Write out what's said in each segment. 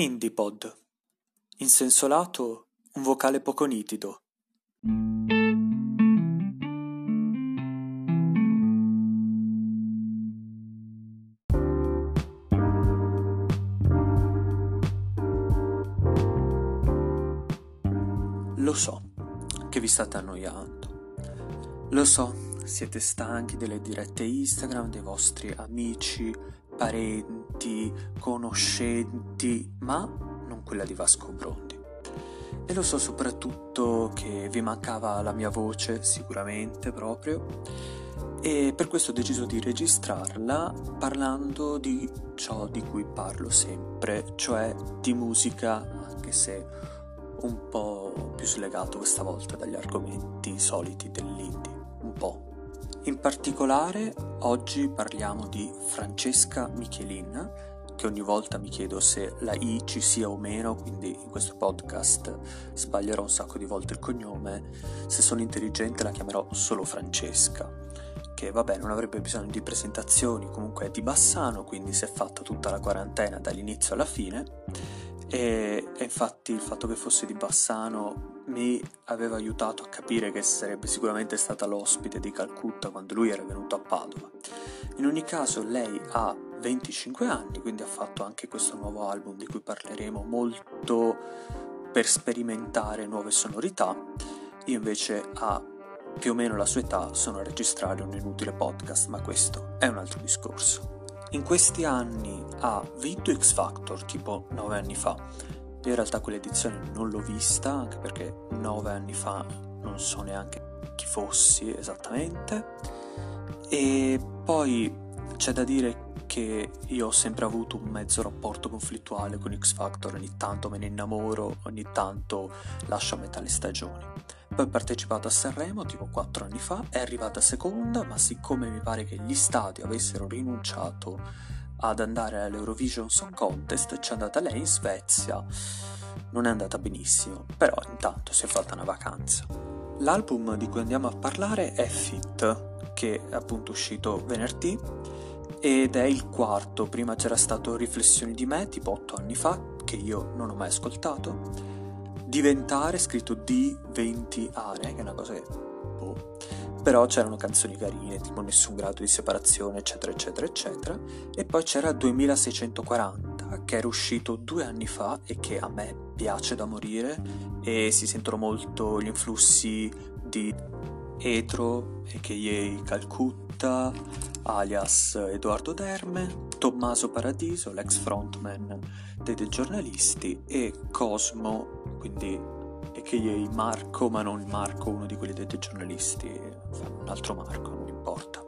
Indipod. In senso lato, un vocale poco nitido. Lo so che vi state annoiando. Lo so, siete stanchi delle dirette Instagram dei vostri amici, parenti, conoscenti, ma non quella di Vasco Brondi. E lo so soprattutto che vi mancava la mia voce, sicuramente proprio, e per questo ho deciso di registrarla parlando di ciò di cui parlo sempre, cioè di musica, anche se un po' più slegato questa volta dagli argomenti soliti dell'indie, un po'. In particolare oggi parliamo di Francesca Michelin, che ogni volta mi chiedo se la I ci sia o meno, quindi in questo podcast sbaglierò un sacco di volte il cognome, se sono intelligente la chiamerò solo Francesca, che vabbè non avrebbe bisogno di presentazioni, comunque è di Bassano, quindi si è fatta tutta la quarantena dall'inizio alla fine e, infatti il fatto che fosse di Bassano mi aveva aiutato a capire che sarebbe sicuramente stata l'ospite di Calcutta quando lui era venuto a Padova. In ogni caso lei ha 25 anni, quindi ha fatto anche questo nuovo album di cui parleremo molto per sperimentare nuove sonorità. Io invece a più o meno la sua età sono a registrare un inutile podcast, ma questo è un altro discorso. In questi anni ha vinto X Factor tipo 9 anni fa io in realtà quell'edizione non l'ho vista, anche perché nove anni fa non so neanche chi fossi esattamente. E poi c'è da dire che io ho sempre avuto un mezzo rapporto conflittuale con X Factor, ogni tanto me ne innamoro, ogni tanto lascio a metà le stagioni. Poi ho partecipato a Sanremo tipo 4 anni fa, è arrivata seconda, ma siccome mi pare che gli stati avessero rinunciato ad andare all'Eurovision Song Contest, c'è andata lei in Svezia, non è andata benissimo, però intanto si è fatta una vacanza. L'album di cui andiamo a parlare è Fit, che è appunto uscito venerdì ed è il quarto, prima c'era stato Riflessioni di me tipo 8 anni fa, che io non ho mai ascoltato, Diventare scritto di 20 aree, che è una cosa che boh, però c'erano canzoni carine, tipo Nessun grado di separazione, eccetera, eccetera, eccetera. E poi c'era 2640, che era uscito due anni fa e che a me piace da morire e si sentono molto gli influssi di Etro, a.k.a. Calcutta, alias Edoardo Derme, Tommaso Paradiso, l'ex frontman dei, dei giornalisti, e Cosmo, quindi a.k.a. Marco, ma non Marco, uno di quelli dei giornalisti, un altro Marco, non importa.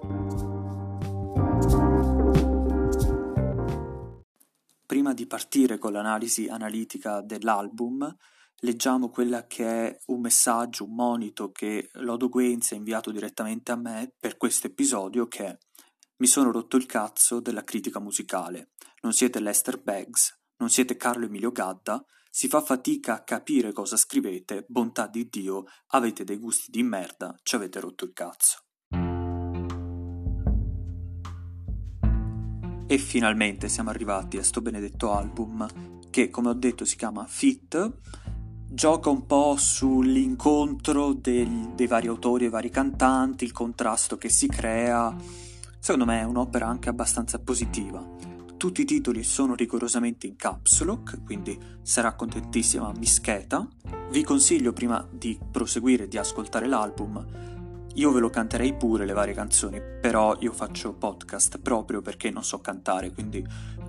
Prima di partire con l'analisi analitica dell'album, leggiamo quella che è un messaggio, un monito che Lodo Guenzi ha inviato direttamente a me per questo episodio che è Mi sono rotto il cazzo della critica musicale. Non siete Lester Beggs, non siete Carlo Emilio Gadda, si fa fatica a capire cosa scrivete, bontà di Dio, avete dei gusti di merda, ci avete rotto il cazzo. E finalmente siamo arrivati a sto benedetto album che, come ho detto, si chiama Fit. Gioca un po' sull'incontro del, dei vari autori e vari cantanti, il contrasto che si crea. Secondo me è un'opera anche abbastanza positiva. Tutti i titoli sono rigorosamente in caps lock, quindi sarà contentissima Mischeta. Vi consiglio prima di proseguire di ascoltare l'album. Io ve lo canterei pure le varie canzoni, però io faccio podcast proprio perché non so cantare, quindi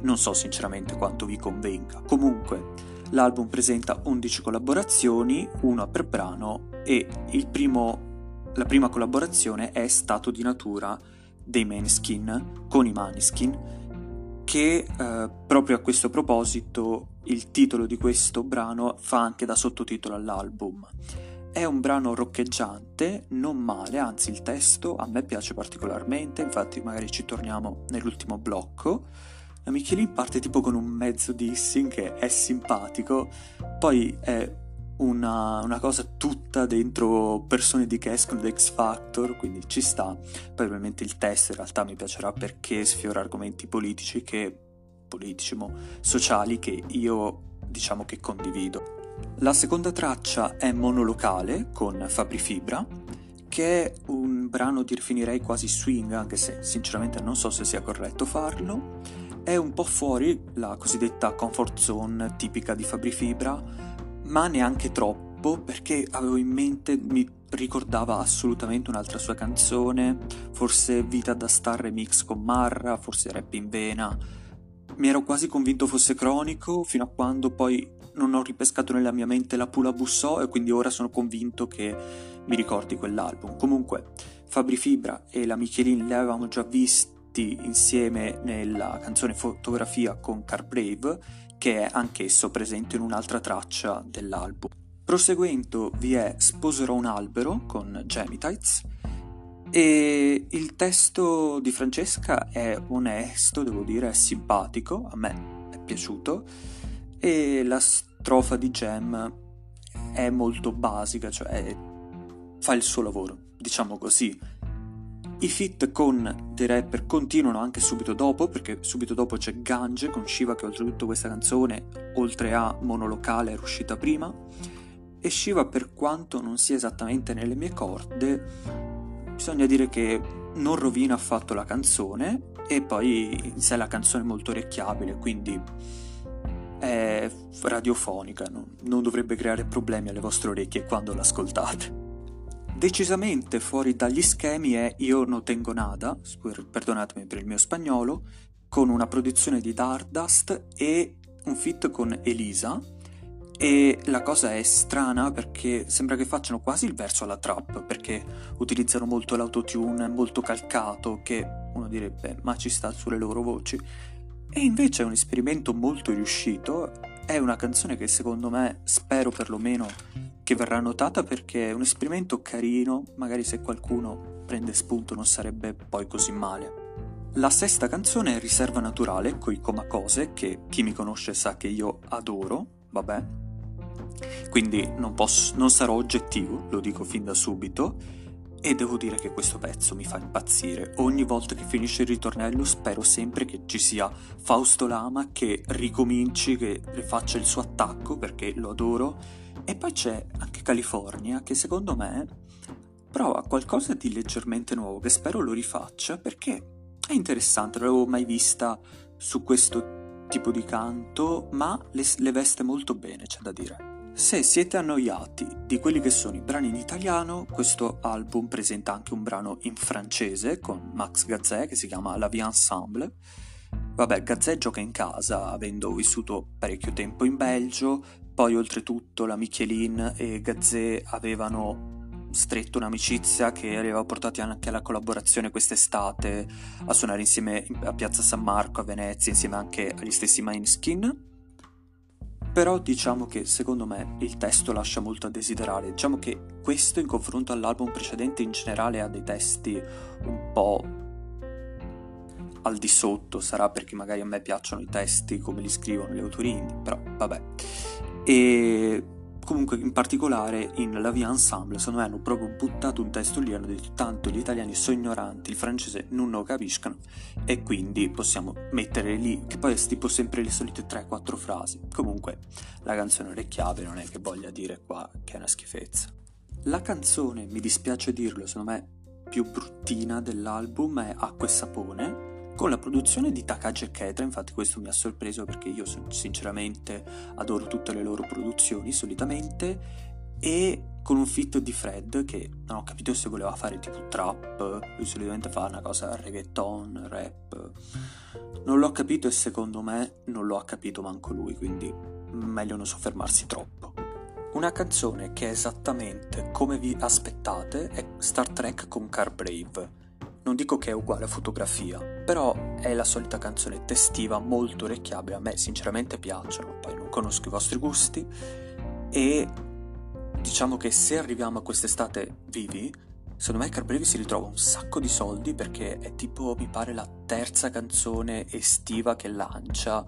non so sinceramente quanto vi convenga. Comunque, l'album presenta 11 collaborazioni, una per brano e primo, la prima collaborazione è Stato di natura dei Maneskin con i Maneskin che eh, proprio a questo proposito il titolo di questo brano fa anche da sottotitolo all'album. È un brano roccheggiante, non male, anzi il testo a me piace particolarmente, infatti magari ci torniamo nell'ultimo blocco. La Michelin parte tipo con un mezzo dissing che è simpatico, poi è una, una, cosa tutta dentro persone di che escono da X Factor, quindi ci sta. Poi probabilmente il testo in realtà mi piacerà perché sfiora argomenti politici che politici, mo, sociali che io diciamo che condivido. La seconda traccia è monolocale con Fabri Fibra, che è un brano definirei quasi swing, anche se sinceramente non so se sia corretto farlo. È un po' fuori la cosiddetta comfort zone tipica di Fabri Fibra, ma neanche troppo perché avevo in mente, mi ricordava assolutamente un'altra sua canzone, forse Vita da Star remix con Marra, forse Rap in Vena. Mi ero quasi convinto fosse cronico fino a quando poi non ho ripescato nella mia mente la Pula Bussò e quindi ora sono convinto che mi ricordi quell'album. Comunque, Fabri Fibra e la Michelin li avevamo già visti insieme nella canzone Fotografia con Car Brave, che è anch'esso presente in un'altra traccia dell'album. Proseguendo vi è Sposerò un albero con Gemitites e il testo di Francesca è onesto, devo dire, è simpatico, a me è piaciuto e la strofa di Gem è molto basica, cioè fa il suo lavoro, diciamo così. I fit con dei rapper continuano anche subito dopo, perché subito dopo c'è Gange con Shiva che oltretutto questa canzone, oltre a monolocale, era uscita prima. E Shiva per quanto non sia esattamente nelle mie corde, bisogna dire che non rovina affatto la canzone e poi in sé la canzone è molto orecchiabile, quindi è radiofonica, non, non dovrebbe creare problemi alle vostre orecchie quando l'ascoltate. Decisamente fuori dagli schemi è Io no tengo nada, perdonatemi per il mio spagnolo, con una produzione di Dardust e un fit con Elisa. E la cosa è strana perché sembra che facciano quasi il verso alla trap, perché utilizzano molto l'autotune, molto calcato, che uno direbbe ma ci sta sulle loro voci. E invece è un esperimento molto riuscito, è una canzone che secondo me, spero perlomeno, che verrà notata perché è un esperimento carino, magari se qualcuno prende spunto non sarebbe poi così male. La sesta canzone è Riserva Naturale, coi Comacose, che chi mi conosce sa che io adoro, vabbè. Quindi non, posso, non sarò oggettivo, lo dico fin da subito, e devo dire che questo pezzo mi fa impazzire. Ogni volta che finisce il ritornello spero sempre che ci sia Fausto Lama che ricominci, che faccia il suo attacco perché lo adoro. E poi c'è anche California che secondo me prova qualcosa di leggermente nuovo che spero lo rifaccia perché è interessante, non l'avevo mai vista su questo tipo di canto, ma le, le veste molto bene, c'è da dire. Se siete annoiati di quelli che sono i brani in italiano, questo album presenta anche un brano in francese con Max Gazzè che si chiama La Vie Ensemble. Vabbè, Gazzè gioca in casa, avendo vissuto parecchio tempo in Belgio, poi oltretutto la Michelin e Gazzè avevano stretto un'amicizia che aveva portato anche alla collaborazione quest'estate a suonare insieme a Piazza San Marco a Venezia, insieme anche agli stessi Mineskin però diciamo che secondo me il testo lascia molto a desiderare. Diciamo che questo in confronto all'album precedente in generale ha dei testi un po' al di sotto, sarà perché magari a me piacciono i testi come li scrivono gli autori indie, però vabbè. E comunque in particolare in La Vie Ensemble secondo me hanno proprio buttato un testo lì hanno detto tanto gli italiani sono ignoranti il francese non lo capiscono e quindi possiamo mettere lì che poi è tipo sempre le solite 3-4 frasi. Comunque la canzone è chiave non è che voglia dire qua che è una schifezza. La canzone mi dispiace dirlo secondo me più bruttina dell'album è Acqua e Sapone con la produzione di Takagi e Ketra, infatti questo mi ha sorpreso perché io sinceramente adoro tutte le loro produzioni solitamente, e con un fit di Fred che non ho capito se voleva fare tipo trap, lui solitamente fa una cosa reggaeton, rap, non l'ho capito e secondo me non lo ha capito manco lui, quindi meglio non soffermarsi troppo. Una canzone che è esattamente come vi aspettate è Star Trek con Car Brave non dico che è uguale a fotografia, però è la solita canzone testiva molto orecchiabile, a me sinceramente piacciono, poi non conosco i vostri gusti e diciamo che se arriviamo a quest'estate vivi, secondo me Carbrevi si ritrova un sacco di soldi perché è tipo, mi pare, la terza canzone estiva che lancia.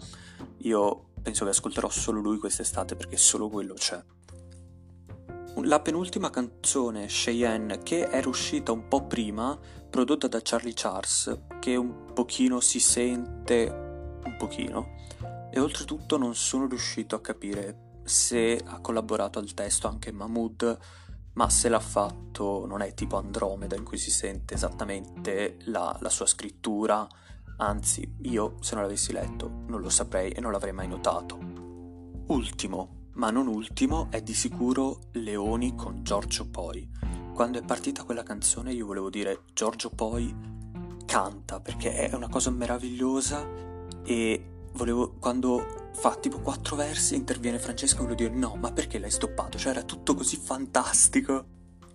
Io penso che ascolterò solo lui quest'estate perché solo quello c'è. La penultima canzone, Cheyenne, che era uscita un po' prima, prodotta da Charlie Charles, che un pochino si sente, un pochino, E oltretutto non sono riuscito a capire se ha collaborato al testo anche Mahmood, ma se l'ha fatto non è tipo Andromeda in cui si sente esattamente la, la sua scrittura, anzi io se non l'avessi letto non lo saprei e non l'avrei mai notato. Ultimo, ma non ultimo, è di sicuro Leoni con Giorgio Poi. Quando è partita quella canzone io volevo dire Giorgio Poi canta perché è una cosa meravigliosa e volevo quando fa tipo quattro versi e interviene Francesca volevo dire no ma perché l'hai stoppato? Cioè era tutto così fantastico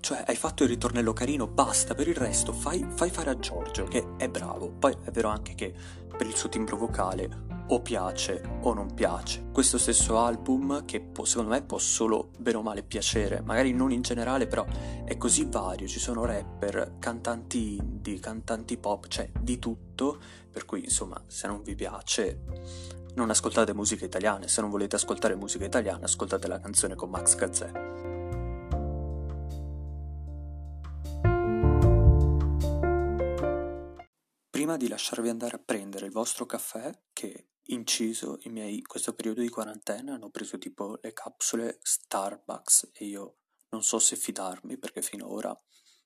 cioè hai fatto il ritornello carino basta per il resto fai, fai fare a Giorgio che è bravo poi è vero anche che per il suo timbro vocale o piace o non piace. Questo stesso album, che può, secondo me può solo bene o male piacere, magari non in generale, però è così vario, ci sono rapper, cantanti indie, cantanti pop, cioè di tutto, per cui insomma se non vi piace non ascoltate musica italiana, se non volete ascoltare musica italiana ascoltate la canzone con Max Gazzè. Prima di lasciarvi andare a prendere il vostro caffè, che inciso i miei questo periodo di quarantena hanno preso tipo le capsule Starbucks e io non so se fidarmi perché finora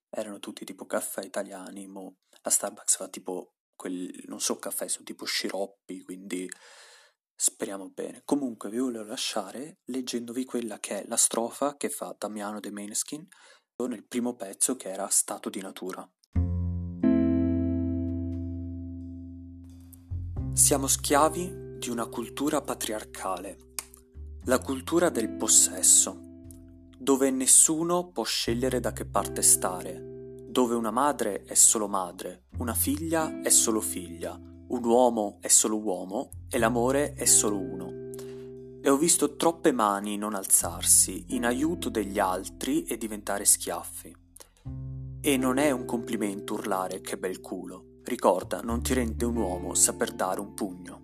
erano tutti tipo caffè italiani, mo la Starbucks fa tipo quelli, non so caffè, sono tipo sciroppi, quindi speriamo bene. Comunque vi volevo lasciare leggendovi quella che è la strofa che fa Damiano De Maneskin nel primo pezzo che era Stato di natura. Siamo schiavi di una cultura patriarcale, la cultura del possesso, dove nessuno può scegliere da che parte stare, dove una madre è solo madre, una figlia è solo figlia, un uomo è solo uomo e l'amore è solo uno. E ho visto troppe mani non alzarsi in aiuto degli altri e diventare schiaffi. E non è un complimento urlare che bel culo. Ricorda, non ti rende un uomo saper dare un pugno.